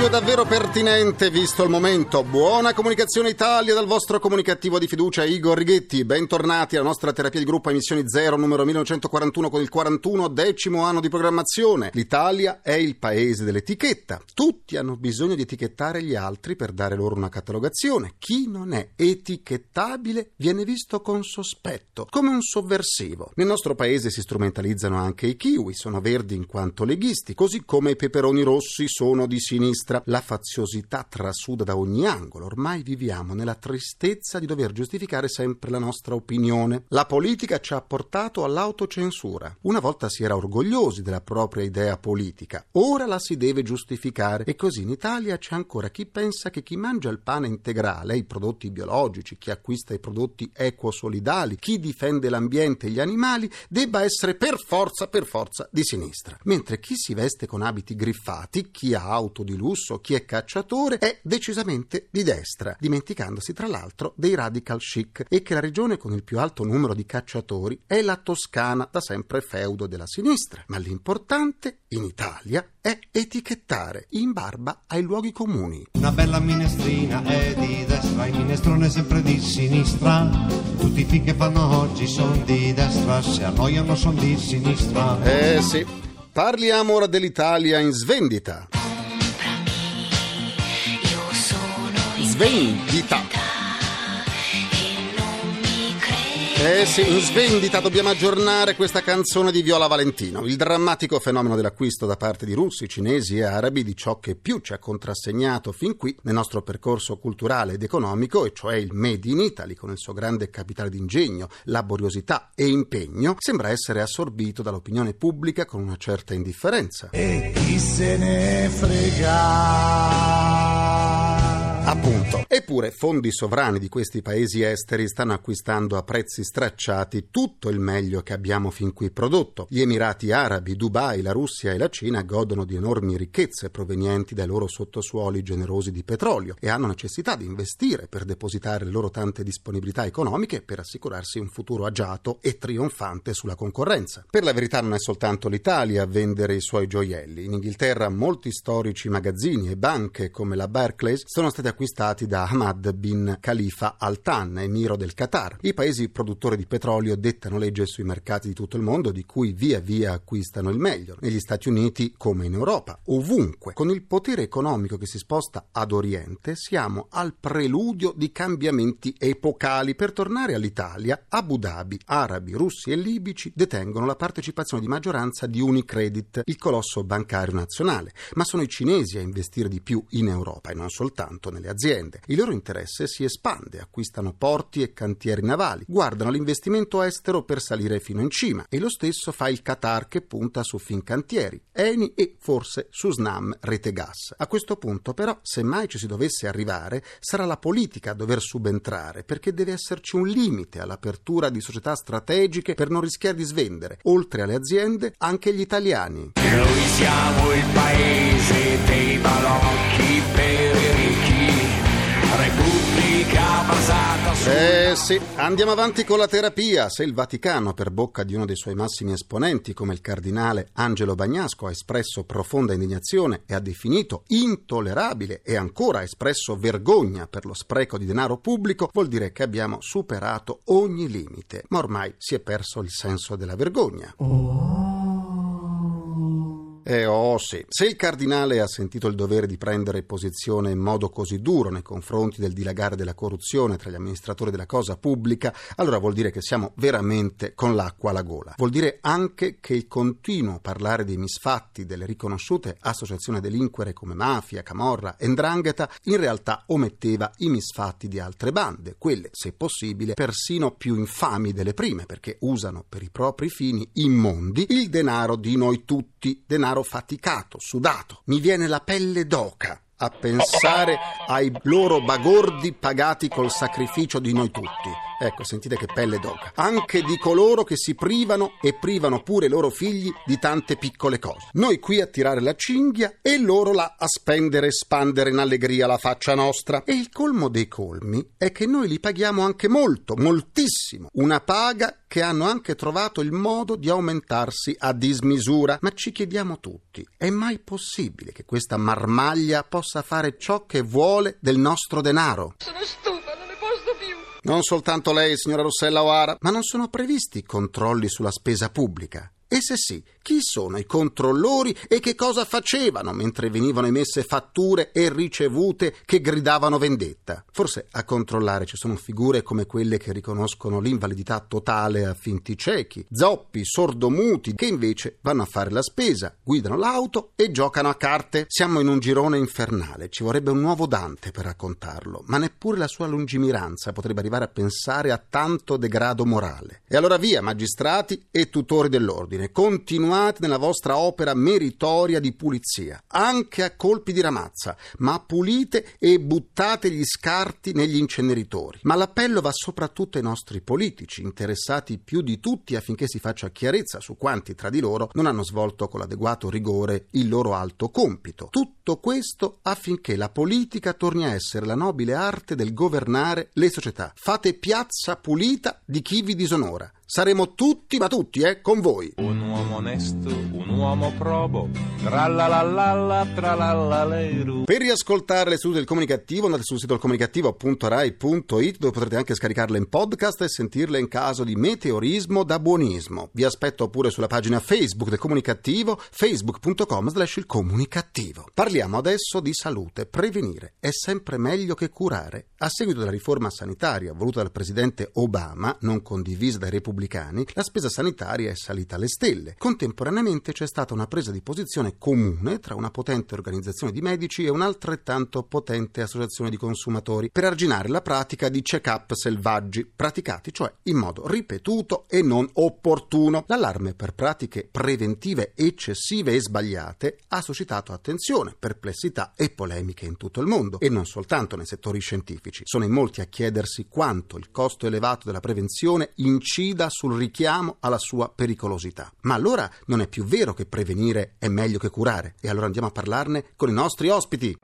Un inizio davvero pertinente visto il momento. Buona comunicazione Italia dal vostro comunicativo di fiducia Igor Righetti. Bentornati alla nostra terapia di gruppo emissioni 0 numero 1941 con il 41 decimo anno di programmazione. L'Italia è il paese dell'etichetta. Tutti hanno bisogno di etichettare gli altri per dare loro una catalogazione. Chi non è etichettabile viene visto con sospetto, come un sovversivo. Nel nostro paese si strumentalizzano anche i kiwi, sono verdi in quanto leghisti, così come i peperoni rossi sono di sinistra. La faziosità trasuda da ogni angolo. Ormai viviamo nella tristezza di dover giustificare sempre la nostra opinione. La politica ci ha portato all'autocensura. Una volta si era orgogliosi della propria idea politica, ora la si deve giustificare e così in Italia c'è ancora chi pensa che chi mangia il pane integrale, i prodotti biologici, chi acquista i prodotti equosolidali, chi difende l'ambiente e gli animali debba essere per forza, per forza di sinistra. Mentre chi si veste con abiti griffati, chi ha auto di lusso, chi è cacciatore è decisamente di destra, dimenticandosi tra l'altro dei radical chic e che la regione con il più alto numero di cacciatori è la Toscana, da sempre feudo della sinistra. Ma l'importante in Italia è etichettare in barba ai luoghi comuni. Una bella minestrina è di destra, il minestrone è sempre di sinistra. Tutti i film che fanno oggi sono di destra, se annoiano sono di sinistra. Eh sì. Parliamo ora dell'Italia in svendita. Svendita. Eh sì, in svendita dobbiamo aggiornare questa canzone di Viola Valentino. Il drammatico fenomeno dell'acquisto da parte di russi, cinesi e arabi di ciò che più ci ha contrassegnato fin qui nel nostro percorso culturale ed economico, e cioè il Made in Italy, con il suo grande capitale d'ingegno, laboriosità e impegno, sembra essere assorbito dall'opinione pubblica con una certa indifferenza. E chi se ne frega? Appunto. Eppure fondi sovrani di questi paesi esteri stanno acquistando a prezzi stracciati tutto il meglio che abbiamo fin qui prodotto. Gli Emirati Arabi, Dubai, la Russia e la Cina godono di enormi ricchezze provenienti dai loro sottosuoli generosi di petrolio e hanno necessità di investire per depositare le loro tante disponibilità economiche per assicurarsi un futuro agiato e trionfante sulla concorrenza. Per la verità non è soltanto l'Italia a vendere i suoi gioielli. In Inghilterra molti storici magazzini e banche come la Barclays sono stati acquistati da Ahmad bin Khalifa Al Thani, emiro del Qatar. I paesi produttori di petrolio dettano legge sui mercati di tutto il mondo, di cui via via acquistano il meglio. Negli Stati Uniti, come in Europa, ovunque. Con il potere economico che si sposta ad Oriente, siamo al preludio di cambiamenti epocali. Per tornare all'Italia, Abu Dhabi, arabi, russi e libici detengono la partecipazione di maggioranza di Unicredit, il colosso bancario nazionale. Ma sono i cinesi a investire di più in Europa e non soltanto nelle aziende. Il loro interesse si espande, acquistano porti e cantieri navali, guardano l'investimento estero per salire fino in cima e lo stesso fa il Qatar che punta su Fincantieri, Eni e forse su Snam Rete Gas. A questo punto però, se mai ci si dovesse arrivare, sarà la politica a dover subentrare perché deve esserci un limite all'apertura di società strategiche per non rischiare di svendere, oltre alle aziende, anche gli italiani. Noi siamo il paese dei balocchi per Eh sì, andiamo avanti con la terapia. Se il Vaticano, per bocca di uno dei suoi massimi esponenti, come il cardinale Angelo Bagnasco, ha espresso profonda indignazione e ha definito intollerabile e ancora ha espresso vergogna per lo spreco di denaro pubblico, vuol dire che abbiamo superato ogni limite. Ma ormai si è perso il senso della vergogna. Eh oh sì, se il cardinale ha sentito il dovere di prendere posizione in modo così duro nei confronti del dilagare della corruzione tra gli amministratori della cosa pubblica, allora vuol dire che siamo veramente con l'acqua alla gola. Vuol dire anche che il continuo parlare dei misfatti delle riconosciute associazioni a delinquere come mafia, camorra e ndrangheta in realtà ometteva i misfatti di altre bande, quelle, se possibile, persino più infami delle prime, perché usano per i propri fini immondi il denaro di noi tutti, denaro faticato, sudato. Mi viene la pelle d'oca a pensare ai loro bagordi pagati col sacrificio di noi tutti. Ecco, sentite che pelle d'oca. Anche di coloro che si privano e privano pure i loro figli di tante piccole cose. Noi qui a tirare la cinghia e loro là a spendere e spandere in allegria la faccia nostra. E il colmo dei colmi è che noi li paghiamo anche molto, moltissimo. Una paga che hanno anche trovato il modo di aumentarsi a dismisura. Ma ci chiediamo tutti, è mai possibile che questa marmaglia possa fare ciò che vuole del nostro denaro? Sono stufa, non soltanto lei, signora Rossella O'Hara, ma non sono previsti controlli sulla spesa pubblica. E se sì, chi sono i controllori e che cosa facevano mentre venivano emesse fatture e ricevute che gridavano vendetta? Forse a controllare ci sono figure come quelle che riconoscono l'invalidità totale a finti ciechi, zoppi, sordomuti, che invece vanno a fare la spesa, guidano l'auto e giocano a carte. Siamo in un girone infernale, ci vorrebbe un nuovo Dante per raccontarlo, ma neppure la sua lungimiranza potrebbe arrivare a pensare a tanto degrado morale. E allora via, magistrati e tutori dell'ordine continuate nella vostra opera meritoria di pulizia, anche a colpi di ramazza, ma pulite e buttate gli scarti negli inceneritori. Ma l'appello va soprattutto ai nostri politici, interessati più di tutti affinché si faccia chiarezza su quanti tra di loro non hanno svolto con l'adeguato rigore il loro alto compito. Tutto questo affinché la politica torni a essere la nobile arte del governare le società. Fate piazza pulita di chi vi disonora. Saremo tutti, ma tutti, eh, con voi. Un uomo onesto, un uomo probo, tralalala, tralalaleru. Per riascoltare le sedute del comunicativo andate sul sito comunicativo.rai.it dove potrete anche scaricarle in podcast e sentirle in caso di meteorismo da buonismo. Vi aspetto pure sulla pagina Facebook del comunicativo facebook.com slash il comunicativo. Parliamo adesso di salute. Prevenire è sempre meglio che curare. A seguito della riforma sanitaria voluta dal presidente Obama, non condivisa dai repubblicani, la spesa sanitaria è salita alle stelle. Contemporaneamente c'è stata una presa di posizione comune tra una potente organizzazione di medici e un'altrettanto potente associazione di consumatori per arginare la pratica di check-up selvaggi, praticati cioè in modo ripetuto e non opportuno. L'allarme per pratiche preventive eccessive e sbagliate ha suscitato attenzione, perplessità e polemiche in tutto il mondo e non soltanto nei settori scientifici. Sono in molti a chiedersi quanto il costo elevato della prevenzione incida sul richiamo alla sua pericolosità. Ma allora non è più vero che prevenire è meglio che curare. E allora andiamo a parlarne con i nostri ospiti.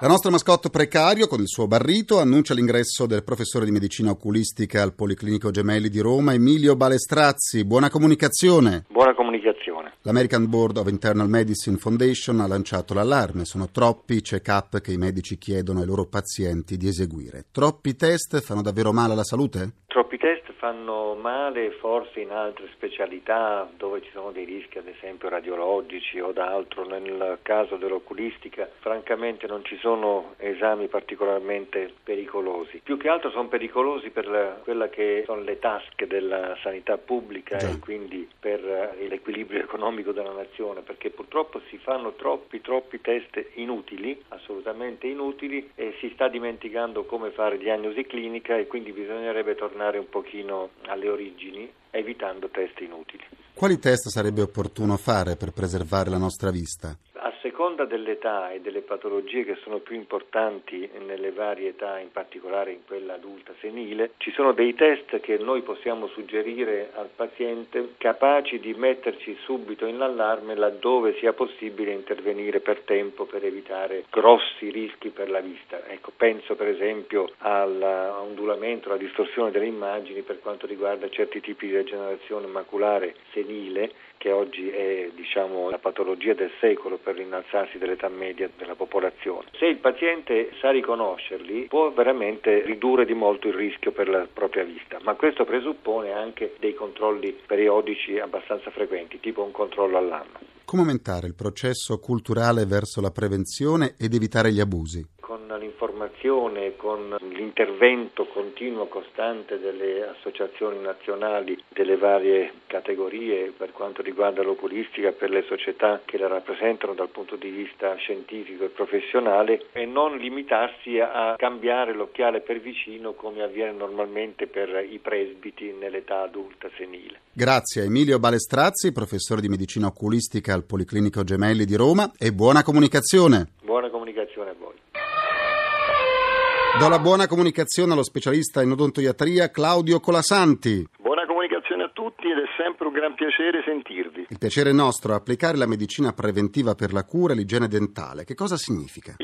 La nostra mascotte precario, con il suo barrito, annuncia l'ingresso del professore di medicina oculistica al Policlinico Gemelli di Roma, Emilio Balestrazzi. Buona comunicazione. Buona comunicazione. L'American Board of Internal Medicine Foundation ha lanciato l'allarme. Sono troppi i check-up che i medici chiedono ai loro pazienti di eseguire. Troppi test fanno davvero male alla salute? Troppi test fanno male forse in altre specialità dove ci sono dei rischi ad esempio radiologici o d'altro. Nel caso dell'oculistica francamente non ci sono esami particolarmente pericolosi. Più che altro sono pericolosi per la, quella che sono le tasche della sanità pubblica Già. e quindi per eh, l'equilibrio economico della nazione perché purtroppo si fanno troppi troppi test inutili, assolutamente inutili e si sta dimenticando come fare diagnosi clinica e quindi bisognerebbe tornare un pochino alle origini evitando test inutili. Quali test sarebbe opportuno fare per preservare la nostra vista? A seconda dell'età e delle patologie che sono più importanti nelle varie età, in particolare in quella adulta senile, ci sono dei test che noi possiamo suggerire al paziente capaci di metterci subito in allarme laddove sia possibile intervenire per tempo per evitare grossi rischi per la vista. Ecco, penso per esempio all'ondulamento, alla distorsione delle immagini per quanto riguarda certi tipi di degenerazione maculare senile che oggi è diciamo, la patologia del secolo per l'innalzarsi dell'età media della popolazione. Se il paziente sa riconoscerli può veramente ridurre di molto il rischio per la propria vista, ma questo presuppone anche dei controlli periodici abbastanza frequenti, tipo un controllo all'anno. Come aumentare il processo culturale verso la prevenzione ed evitare gli abusi? L'informazione, con l'intervento continuo, costante delle associazioni nazionali delle varie categorie per quanto riguarda l'oculistica per le società che la rappresentano dal punto di vista scientifico e professionale e non limitarsi a cambiare l'occhiale per vicino come avviene normalmente per i presbiti nell'età adulta senile. Grazie a Emilio Balestrazzi, professore di medicina oculistica al Policlinico Gemelli di Roma e buona comunicazione. Do la buona comunicazione allo specialista in odontoiatria Claudio Colasanti. Buona comunicazione a tutti ed è sempre un gran piacere sentirvi. Il piacere è nostro applicare la medicina preventiva per la cura e l'igiene dentale. Che cosa significa?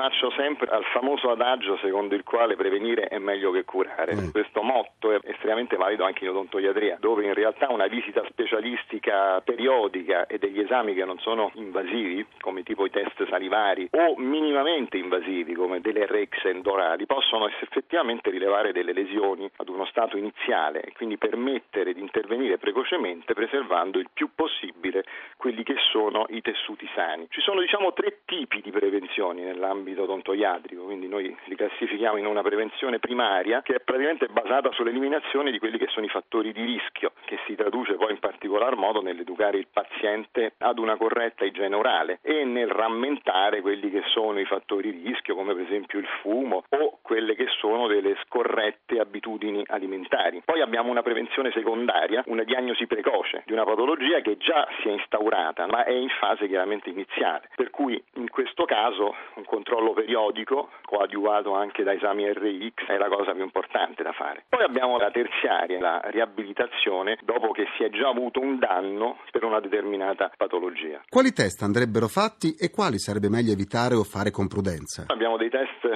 Rifaccio sempre al famoso adagio secondo il quale prevenire è meglio che curare. Mm. Questo motto è estremamente valido anche in odontoiatria, dove in realtà una visita specialistica periodica e degli esami che non sono invasivi, come tipo i test salivari, o minimamente invasivi, come delle RX endorali, possono effettivamente rilevare delle lesioni ad uno stato iniziale e quindi permettere di intervenire precocemente preservando il più possibile quelli che sono i tessuti sani. Ci sono diciamo tre tipi di prevenzioni nell'ambito odontoiatrico, quindi noi li classifichiamo in una prevenzione primaria che è praticamente basata sull'eliminazione di quelli che sono i fattori di rischio, che si traduce poi in particolar modo nell'educare il paziente ad una corretta igiene orale e nel rammentare quelli che sono i fattori di rischio, come per esempio il fumo o quelle che sono delle scorrette abitudini alimentari. Poi abbiamo una prevenzione secondaria, una diagnosi precoce di una patologia che già si è instaurata, ma è in fase chiaramente iniziale. Per cui in questo caso un controllo periodico, coadiuvato anche da esami RX, è la cosa più importante da fare. Poi abbiamo la terziaria, la riabilitazione, dopo che si è già avuto un danno per una determinata patologia. Quali test andrebbero fatti e quali sarebbe meglio evitare o fare con prudenza? Abbiamo dei test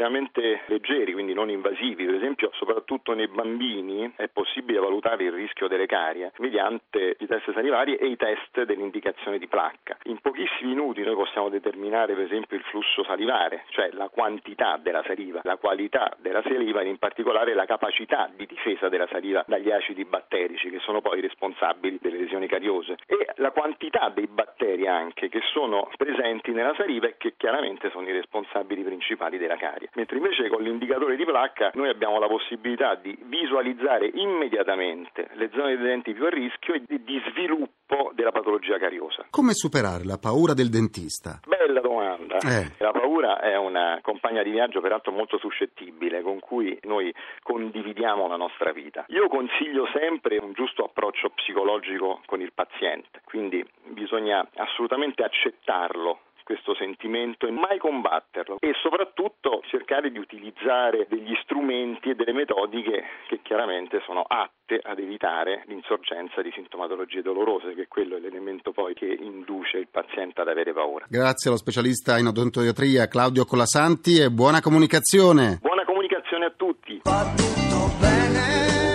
estremamente leggeri, quindi non invasivi, per esempio soprattutto nei bambini è possibile valutare il rischio delle carie mediante i test salivari e i test dell'indicazione di placca. In pochissimi minuti noi possiamo determinare per esempio il flusso salivare, cioè la quantità della saliva, la qualità della saliva e in particolare la capacità di difesa della saliva dagli acidi batterici che sono poi responsabili delle lesioni cariose e la quantità dei batteri anche che sono presenti nella saliva e che chiaramente sono i responsabili principali della carie. Mentre invece con l'indicatore di placca noi abbiamo la possibilità di visualizzare immediatamente le zone dei denti più a rischio e di, di sviluppo della patologia cariosa. Come superare la paura del dentista? Bella domanda. Eh. La paura è una compagna di viaggio peraltro molto suscettibile con cui noi condividiamo la nostra vita. Io consiglio sempre un giusto approccio psicologico con il paziente, quindi bisogna assolutamente accettarlo questo sentimento e mai combatterlo e soprattutto cercare di utilizzare degli strumenti e delle metodiche che chiaramente sono atte ad evitare l'insorgenza di sintomatologie dolorose, che quello è l'elemento poi che induce il paziente ad avere paura. Grazie allo specialista in odontoiatria Claudio Colasanti e buona comunicazione. Buona comunicazione a tutti. Va tutto bene,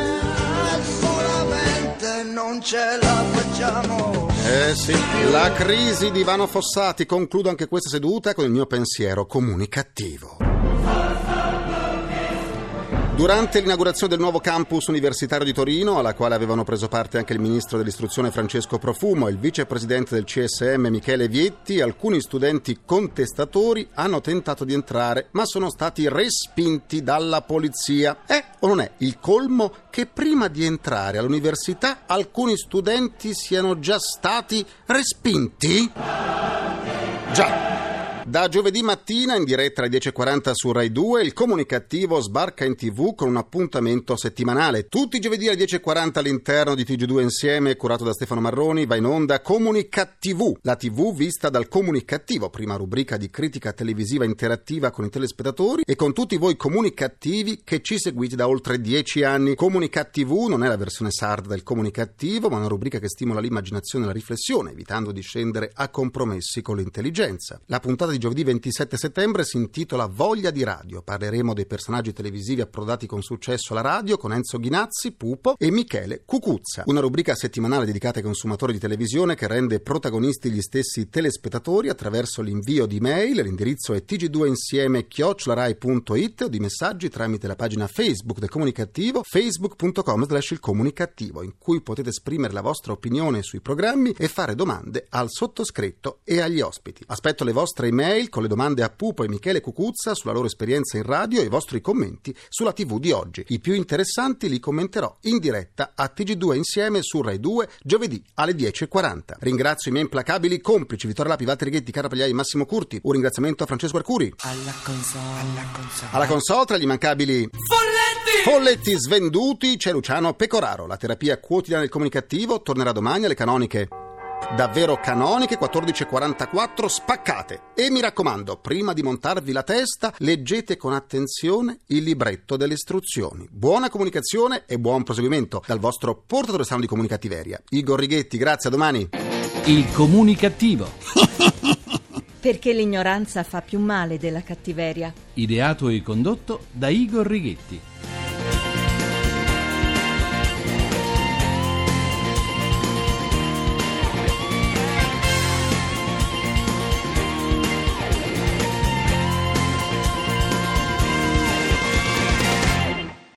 solamente non ce la facciamo. Eh sì, la crisi di Ivano Fossati. Concludo anche questa seduta con il mio pensiero comunicativo. Durante l'inaugurazione del nuovo campus universitario di Torino, alla quale avevano preso parte anche il ministro dell'istruzione Francesco Profumo e il vicepresidente del CSM Michele Vietti, alcuni studenti contestatori hanno tentato di entrare, ma sono stati respinti dalla polizia. È o non è il colmo che prima di entrare all'università alcuni studenti siano già stati respinti? Già. Da giovedì mattina in diretta alle 10.40 su Rai 2 il comunicativo sbarca in tv con un appuntamento settimanale. Tutti i giovedì alle 10.40 all'interno di TG2 Insieme, curato da Stefano Marroni, va in onda Comunicatv, la tv vista dal comunicativo, prima rubrica di critica televisiva interattiva con i telespettatori e con tutti voi comunicativi che ci seguite da oltre 10 anni. Comunicatv non è la versione sarda del comunicativo, ma una rubrica che stimola l'immaginazione e la riflessione, evitando di scendere a compromessi con l'intelligenza. La puntata di giovedì 27 settembre si intitola Voglia di radio. Parleremo dei personaggi televisivi approdati con successo alla radio con Enzo Ghinazzi, Pupo e Michele Cucuzza. Una rubrica settimanale dedicata ai consumatori di televisione che rende protagonisti gli stessi telespettatori attraverso l'invio di mail. L'indirizzo è tg2insieme chiocciolarai.it o di messaggi tramite la pagina Facebook del comunicativo facebook.com slash il comunicativo in cui potete esprimere la vostra opinione sui programmi e fare domande al sottoscritto e agli ospiti. Aspetto le vostre email con le domande a Pupo e Michele Cucuzza sulla loro esperienza in radio e i vostri commenti sulla TV di oggi. I più interessanti li commenterò in diretta a TG2 insieme su Rai 2 giovedì alle 10.40. Ringrazio i miei implacabili complici Vittorio Lapi, Valtteri Ghetti, Cara Pagliai, Massimo Curti. Un ringraziamento a Francesco Arcuri. Alla console, alla console. Alla console tra gli immancabili Folletti! Folletti svenduti c'è Luciano Pecoraro. La terapia quotidiana del comunicativo tornerà domani alle canoniche davvero canoniche 1444 spaccate. E mi raccomando, prima di montarvi la testa, leggete con attenzione il libretto delle istruzioni. Buona comunicazione e buon proseguimento dal vostro portatore strano di comunicattiveria. Igor Righetti, grazie, a domani. Il comunicativo. Perché l'ignoranza fa più male della cattiveria. Ideato e condotto da Igor Righetti.